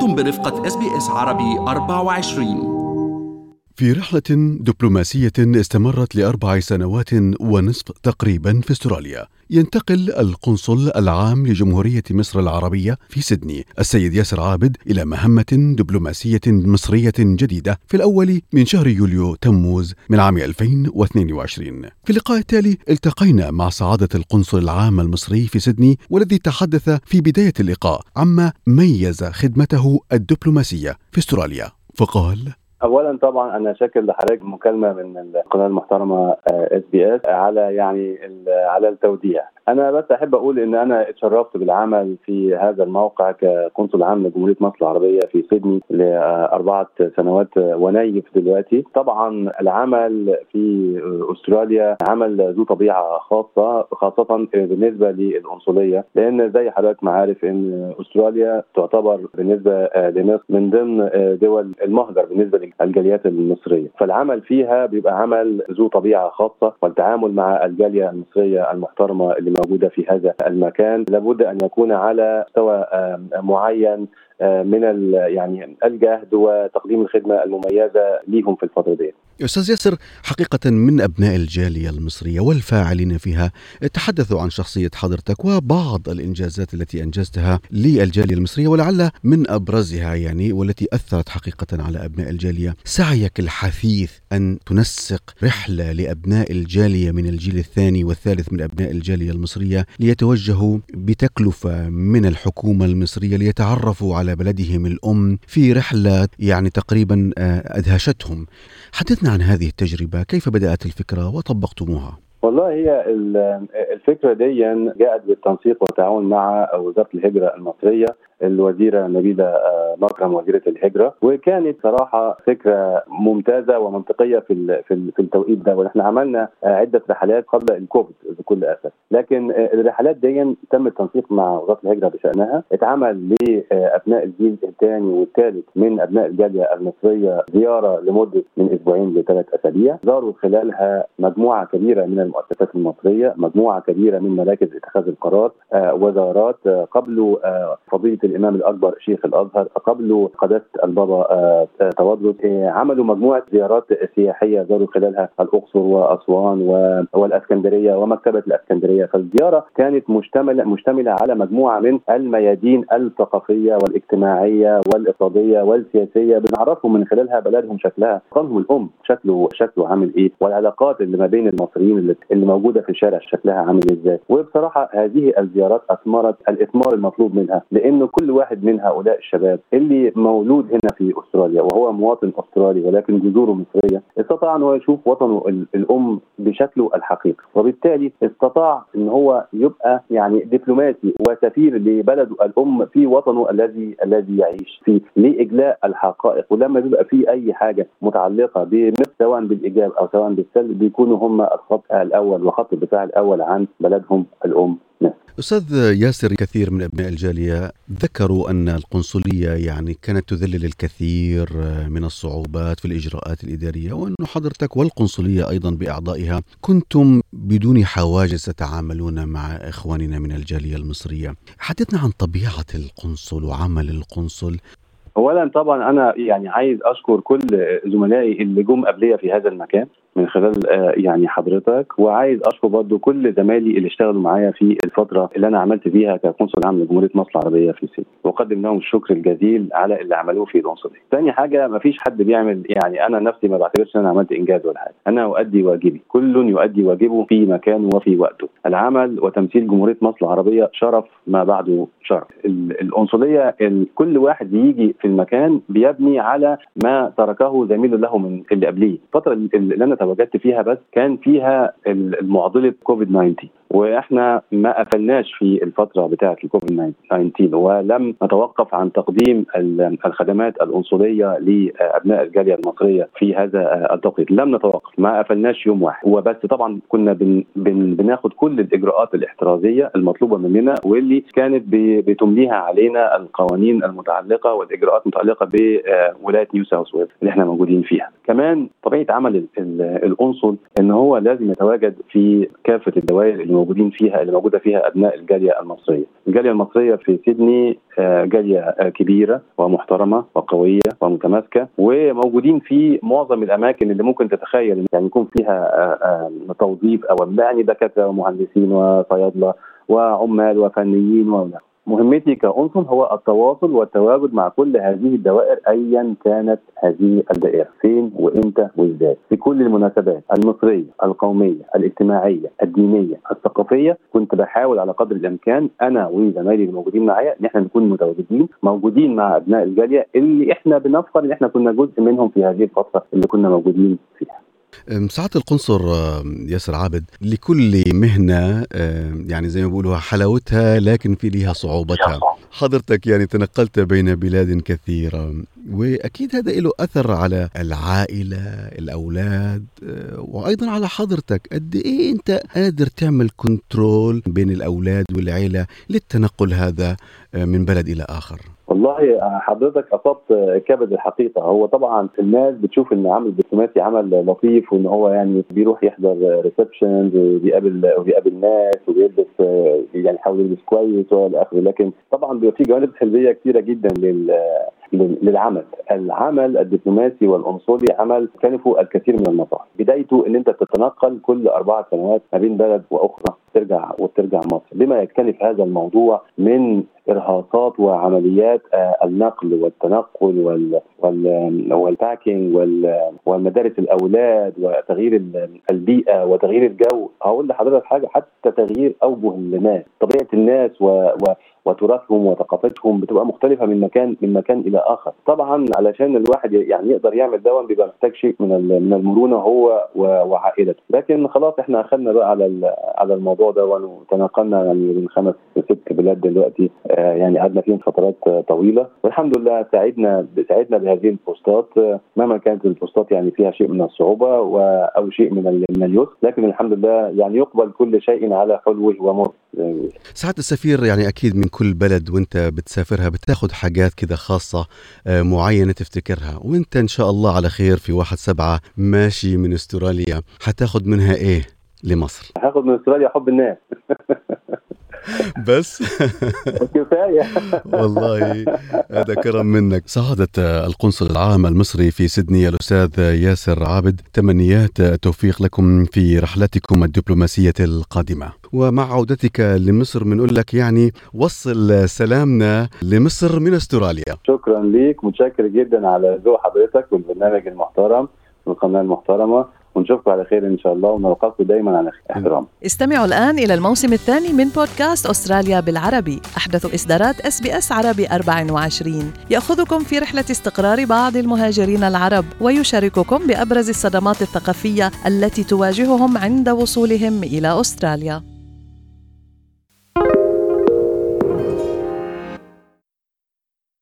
أنتم برفقة SBS عربي 24 في رحلة دبلوماسية استمرت لأربع سنوات ونصف تقريبا في أستراليا. ينتقل القنصل العام لجمهورية مصر العربية في سيدني. السيد ياسر عابد إلى مهمة دبلوماسية مصرية جديدة في الأول من شهر يوليو تموز من عام 2022 في اللقاء التالي التقينا مع سعادة القنصل العام المصري في سيدني والذي تحدث في بداية اللقاء عما ميز خدمته الدبلوماسية في أستراليا. فقال اولا طبعا أنا شاكر لحضرتك مكالمة من القناة المحترمة SBS على يعني على التوديع. أنا بس أحب أقول إن أنا اتشرفت بالعمل في هذا الموقع كقنصل عام لجمهورية مصر العربية في سيدني لأربعة سنوات ونص دلوقتي. طبعا العمل في أستراليا عمل ذو طبيعة خاصة خاصة بالنسبة للقنصلية لأن زي حضرتك ما عارف إن أستراليا تعتبر بالنسبة لمصر من ضمن دول المهجر بالنسبة للجاليات المصرية. فالعمل فيها بيبقى عمل ذو طبيعة خاصة والتعامل مع الجالية المصرية المحترمة اللي موجودة في هذا المكان. لابد أن يكون على مستوى معين من يعني الجهد وتقديم الخدمة المميزة ليهم في الفترة دي. أستاذ ياسر حقيقة من أبناء الجالية المصرية والفاعلين فيها تحدثوا عن شخصية حضرتك وبعض الإنجازات التي أنجزتها للجالية المصرية ولعل من أبرزها يعني والتي أثرت حقيقة على أبناء الجالية. سعيك الحثيث أن تنسق رحلة لأبناء الجالية من الجيل الثاني والثالث من أبناء الجالية المصرية. ليتوجهوا بتكلفة من الحكومة المصرية ليتعرفوا على بلدهم الأم في رحلة يعني تقريبا أدهشتهم. حدثنا عن هذه التجربة كيف بدأت الفكرة وطبقتموها؟ والله هي الفكرة دي جاءت بالتنسيق والتعاون مع وزارة الهجرة المصرية. الوزيرة نبيلة مكرم وزيرة الهجرة. وكانت صراحة فكرة ممتازة ومنطقية في في التوقيت ده. ونحن عملنا عدة رحلات قبل الكوفيد بكل اسف لكن الرحلات دي تم التنسيق مع وزارة الهجرة بشأنها. اتعمل لأبناء الجيل الثاني والثالث من أبناء الجالية المصرية زيارة لمدة من أسبوعين لثلاث أسابيع. زاروا خلالها مجموعة كبيرة من المؤسسات المصرية مجموعة كبيرة من مراكز اتخاذ القرار وزارات قبلوا فضيلة الإمام الأكبر شيخ الأزهر قبلوا قداسه البابا تودرس عملوا مجموعة زيارات سياحية زاروا خلالها الأقصر وأسوان والإسكندرية ومكتبة الإسكندرية. فالزيارة كانت مشتمله مشتملة على مجموعة من الميادين الثقافية والاجتماعية والإقتصادية والسياسية بنعرفهم من خلالها بلدهم شكلها وطنهم الأم شكله شكله عامل إيه؟ والعلاقات اللي ما بين المصريين اللي, اللي موجودة في الشارع شكلها عامل إزاي؟ وبصراحة هذه الزيارات أثمرت الإثمار المطلوب منها لأنه كل واحد من هؤلاء الشباب اللي مولود هنا في أستراليا وهو مواطن أسترالي ولكن جذوره مصرية استطاع أن هو يشوف وطنه الأم بشكله الحقيقي وبالتالي استطاع أن هو يبقى يعني دبلوماسي وسفير لبلده الأم في وطنه الذي الذي يعيش فيه لإجلاء الحقائق ولما بيبقى في أي حاجة متعلقة بمصر سواء بالإيجاب أو سواء بالسلب بيكونوا هم الخط الأول وخط الدفاع الأول عن بلدهم الأم مصر. أستاذ ياسر كثير من أبناء الجالية ذكروا أن القنصلية يعني كانت تذلل الكثير من الصعوبات في الإجراءات الإدارية وأن حضرتك والقنصلية أيضا بأعضائها كنتم بدون حواجز تتعاملون مع إخواننا من الجالية المصرية. حدثنا عن طبيعة القنصل وعمل القنصل. اولا طبعا أنا يعني عايز أشكر كل زملائي اللي جم قبليه في هذا المكان من خلال يعني حضرتك وعايز أشكر برضو كل زمايلي اللي اشتغلوا معايا في الفترة اللي أنا عملت فيها كقنصل عام لجمهورية مصر العربية في سيدني وأقدم لهم الشكر الجزيل على اللي عملوه في القنصليه. ثاني حاجة ما فيش حد بيعمل يعني أنا نفسي ما بعتبرش إن أنا عملت إنجاز ولا حاجة، أنا أؤدي واجبي، كل يؤدي واجبه في مكانه وفي وقته. العمل وتمثيل جمهورية مصر العربية شرف ما بعده شرف. القنصلية كل واحد بيجي في المكان بيبني على ما تركه زميل له من اللي قبليه. الفترة اللي أنا تواجدت فيها بس كان فيها المعضلة كوفيد 19 وإحنا ما قفلناش في الفترة بتاعه الكوفيد 19 ولم نتوقف عن تقديم الخدمات القنصليه لأبناء الجالية المصرية في هذا التوقيت. لم نتوقف ما قفلناش يوم واحد. وبس طبعا كنا بن بن بناخد كل الإجراءات الاحترازية المطلوبة مننا واللي كانت بتمليها علينا القوانين المتعلقة والإجراءات المتعلقه بولاية نيو ساوث ويلز اللي إحنا موجودين فيها. كمان طبيعة عمل القنصل إن هو لازم يتواجد في كافة الدوائر اللي موجودين فيها اللي موجودة فيها أبناء الجالية المصرية. الجالية المصرية في سيدني آه، جالية كبيرة ومحترمة وقوية ومتماسكة وموجودين في معظم الأماكن اللي ممكن تتخيل يعني يكون فيها توظيف أو يعني دكاترة ومهندسين وصيادلة وعمال وفنيين ولا مهمتي كأنصن هو التواصل والتواجد مع كل هذه الدوائر ايا كانت هذه الدائرة. فين وإمتى وإزاي؟ في كل المناسبات المصرية القومية الاجتماعية الدينية الثقافية كنت بحاول على قدر الإمكان أنا وزمايلي الموجودين معايا إن إحنا نكون متواجدين موجودين مع أبناء الجالية اللي إحنا بنفخر إن إحنا كنا جزء منهم في هذه الفترة اللي كنا موجودين فيها. سعادة القنصر ياسر عابد لكل مهنة يعني زي ما بيقولوا حلاوتها لكن في ليها صعوبتها. حضرتك يعني تنقلت بين بلاد كثيرة وأكيد هذا له أثر على العائلة الأولاد آه، وأيضا على حضرتك. قد إيه أنت قادر تعمل control بين الأولاد والعيلة للتنقل هذا آه، من بلد إلى آخر؟ والله حضرتك أصبت كبد الحقيقة. هو طبعا الناس بتشوف إن عمل دبلوماسي عمل لطيف وإن هو يعني بيروح يحضر receptions وبيقابل وبيقابل ناس وبيلبس يعني يحاول يلبس كويس والى اخره لكن طبعا بيبقى في جوانب سلبية كثيره جدا لل للعمل. العمل الدبلوماسي والعنصري عمل كلفه الكثير من المصاعب بدايته إن أنت تتنقل كل أربع سنوات ما بين بلد وأخرى ترجع وترجع مصر. بما يكتنف هذا الموضوع من إرهاصات وعمليات آه، النقل والتنقل وال وال والباكينج ومدارس الأولاد وتغيير البيئة وتغيير الجو. هقول لحضرتك حاجة حتى تغيير أوجه الناس طبيعة الناس و, و وتراثهم وثقافتهم بتبقى مختلفة من مكان من مكان إلى آخر. طبعا علشان الواحد يعني يقدر يعمل ده بيبقى محتاج شيء من من المرونة هو وعائلته. لكن خلاص إحنا أخذنا بقى على على الموضوع ده وتناقلنا يعني من خمس ست بلاد دلوقتي آه، يعني قعدنا فيهم فترات طويلة. والحمد لله ساعدنا ساعدنا بهذه البوستات مهما كانت البوستات يعني فيها شيء من الصعوبة أو شيء من من اليسر لكن الحمد لله يعني يقبل كل شيء على حلوة ومر سعاده السفير يعني أكيد من كل بلد وأنت بتسافرها بتاخد حاجات كده خاصة آه، معينة تفتكرها. وأنت إن شاء الله على خير في واحد سبعة ماشي من أستراليا. حتاخد منها إيه لمصر؟ هاخد من أستراليا حب الناس. بس. كفاية. والله هذا كرم منك. سعادة القنصل العام المصري في سيدني الأستاذ ياسر عابد. تمنيات توفيق لكم في رحلتكم الدبلوماسية القادمة. ومع عودتك لمصر بنقول لك يعني وصل سلامنا لمصر من أستراليا. شكرا ليك. متشكر جدا على ذوق حضرتك والبرنامج المحترم والقناة المحترمة. ونشوفكم على خير إن شاء الله ونلقاكم دائما على احترام. استمعوا الآن إلى الموسم الثاني من بودكاست أستراليا بالعربي، أحدث إصدارات SBS عربي 24 يأخذكم في رحلة استقرار بعض المهاجرين العرب ويشارككم بأبرز الصدمات الثقافية التي تواجههم عند وصولهم إلى أستراليا.